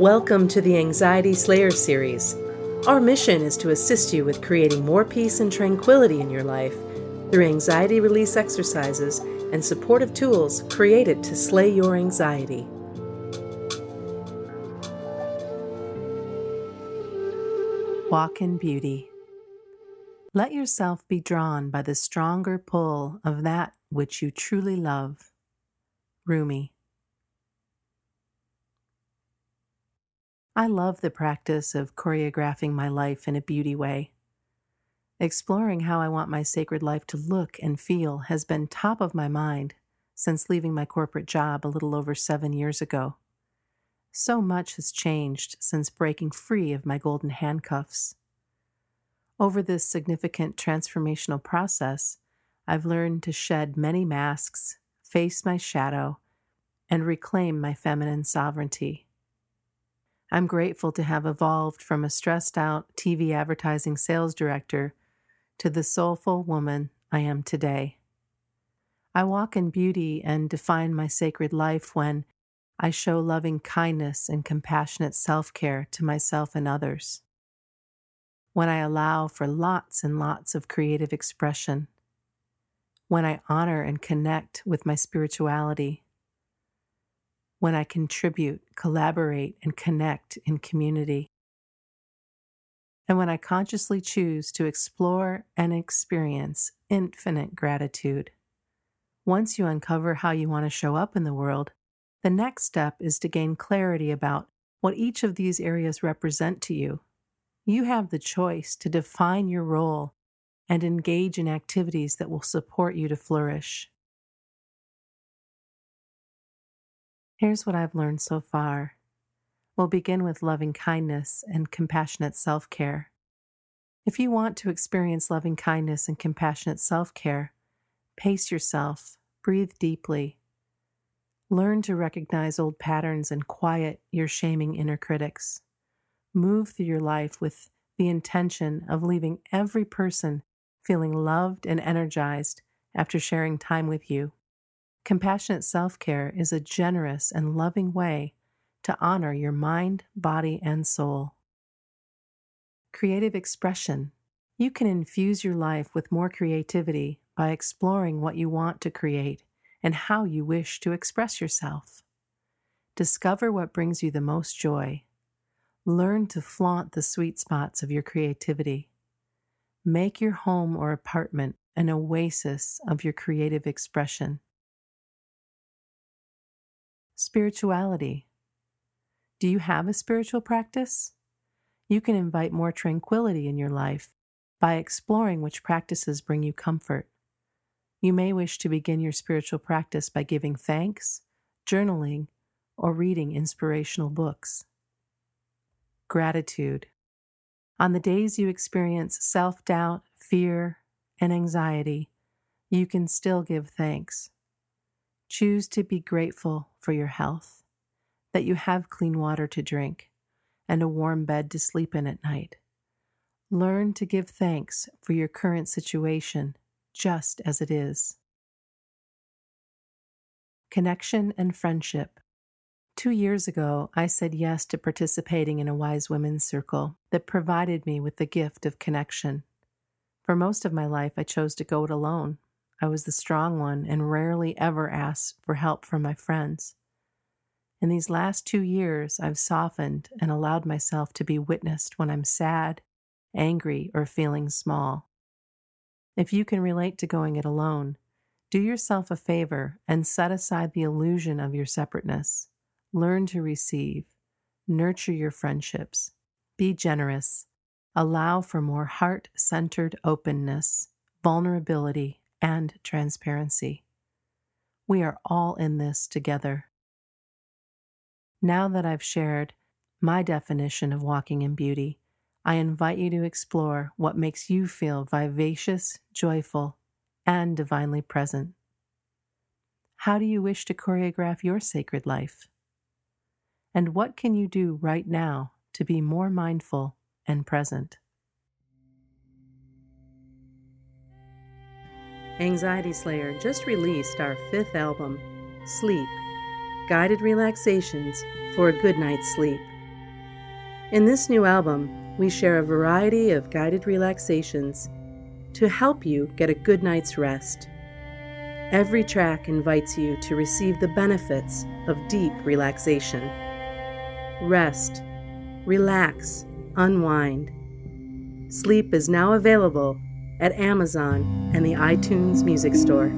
Welcome to the Anxiety Slayer series. Our mission is to assist you with creating more peace and tranquility in your life through anxiety release exercises and supportive tools created to slay your anxiety. Walk in beauty. Let yourself be drawn by the stronger pull of that which you truly love. Rumi. I love the practice of choreographing my life in a beauty way. Exploring how I want my sacred life to look and feel has been top of my mind since leaving my corporate job a little over seven years ago. So much has changed since breaking free of my golden handcuffs. Over this significant transformational process, I've learned to shed many masks, face my shadow, and reclaim my feminine sovereignty. I'm grateful to have evolved from a stressed out TV advertising sales director to the soulful woman I am today. I walk in beauty and define my sacred life when I show loving kindness and compassionate self care to myself and others. When I allow for lots and lots of creative expression. When I honor and connect with my spirituality when I contribute, collaborate, and connect in community. And when I consciously choose to explore and experience infinite gratitude. Once you uncover how you want to show up in the world, the next step is to gain clarity about what each of these areas represent to you. You have the choice to define your role and engage in activities that will support you to flourish. Here's what I've learned so far. We'll begin with loving kindness and compassionate self care. If you want to experience loving kindness and compassionate self care, pace yourself, breathe deeply. Learn to recognize old patterns and quiet your shaming inner critics. Move through your life with the intention of leaving every person feeling loved and energized after sharing time with you. Compassionate self care is a generous and loving way to honor your mind, body, and soul. Creative expression. You can infuse your life with more creativity by exploring what you want to create and how you wish to express yourself. Discover what brings you the most joy. Learn to flaunt the sweet spots of your creativity. Make your home or apartment an oasis of your creative expression. Spirituality. Do you have a spiritual practice? You can invite more tranquility in your life by exploring which practices bring you comfort. You may wish to begin your spiritual practice by giving thanks, journaling, or reading inspirational books. Gratitude. On the days you experience self doubt, fear, and anxiety, you can still give thanks. Choose to be grateful for your health, that you have clean water to drink, and a warm bed to sleep in at night. Learn to give thanks for your current situation just as it is. Connection and friendship. Two years ago, I said yes to participating in a wise women's circle that provided me with the gift of connection. For most of my life, I chose to go it alone I was the strong one and rarely ever asked for help from my friends. In these last two years, I've softened and allowed myself to be witnessed when I'm sad, angry, or feeling small. If you can relate to going it alone, do yourself a favor and set aside the illusion of your separateness. Learn to receive, nurture your friendships, be generous, allow for more heart centered openness, vulnerability, and transparency. We are all in this together. Now that I've shared my definition of walking in beauty, I invite you to explore what makes you feel vivacious, joyful, and divinely present. How do you wish to choreograph your sacred life? And what can you do right now to be more mindful and present? Anxiety Slayer just released our fifth album, Sleep Guided Relaxations for a Good Night's Sleep. In this new album, we share a variety of guided relaxations to help you get a good night's rest. Every track invites you to receive the benefits of deep relaxation. Rest, relax, unwind. Sleep is now available at Amazon and the iTunes Music Store.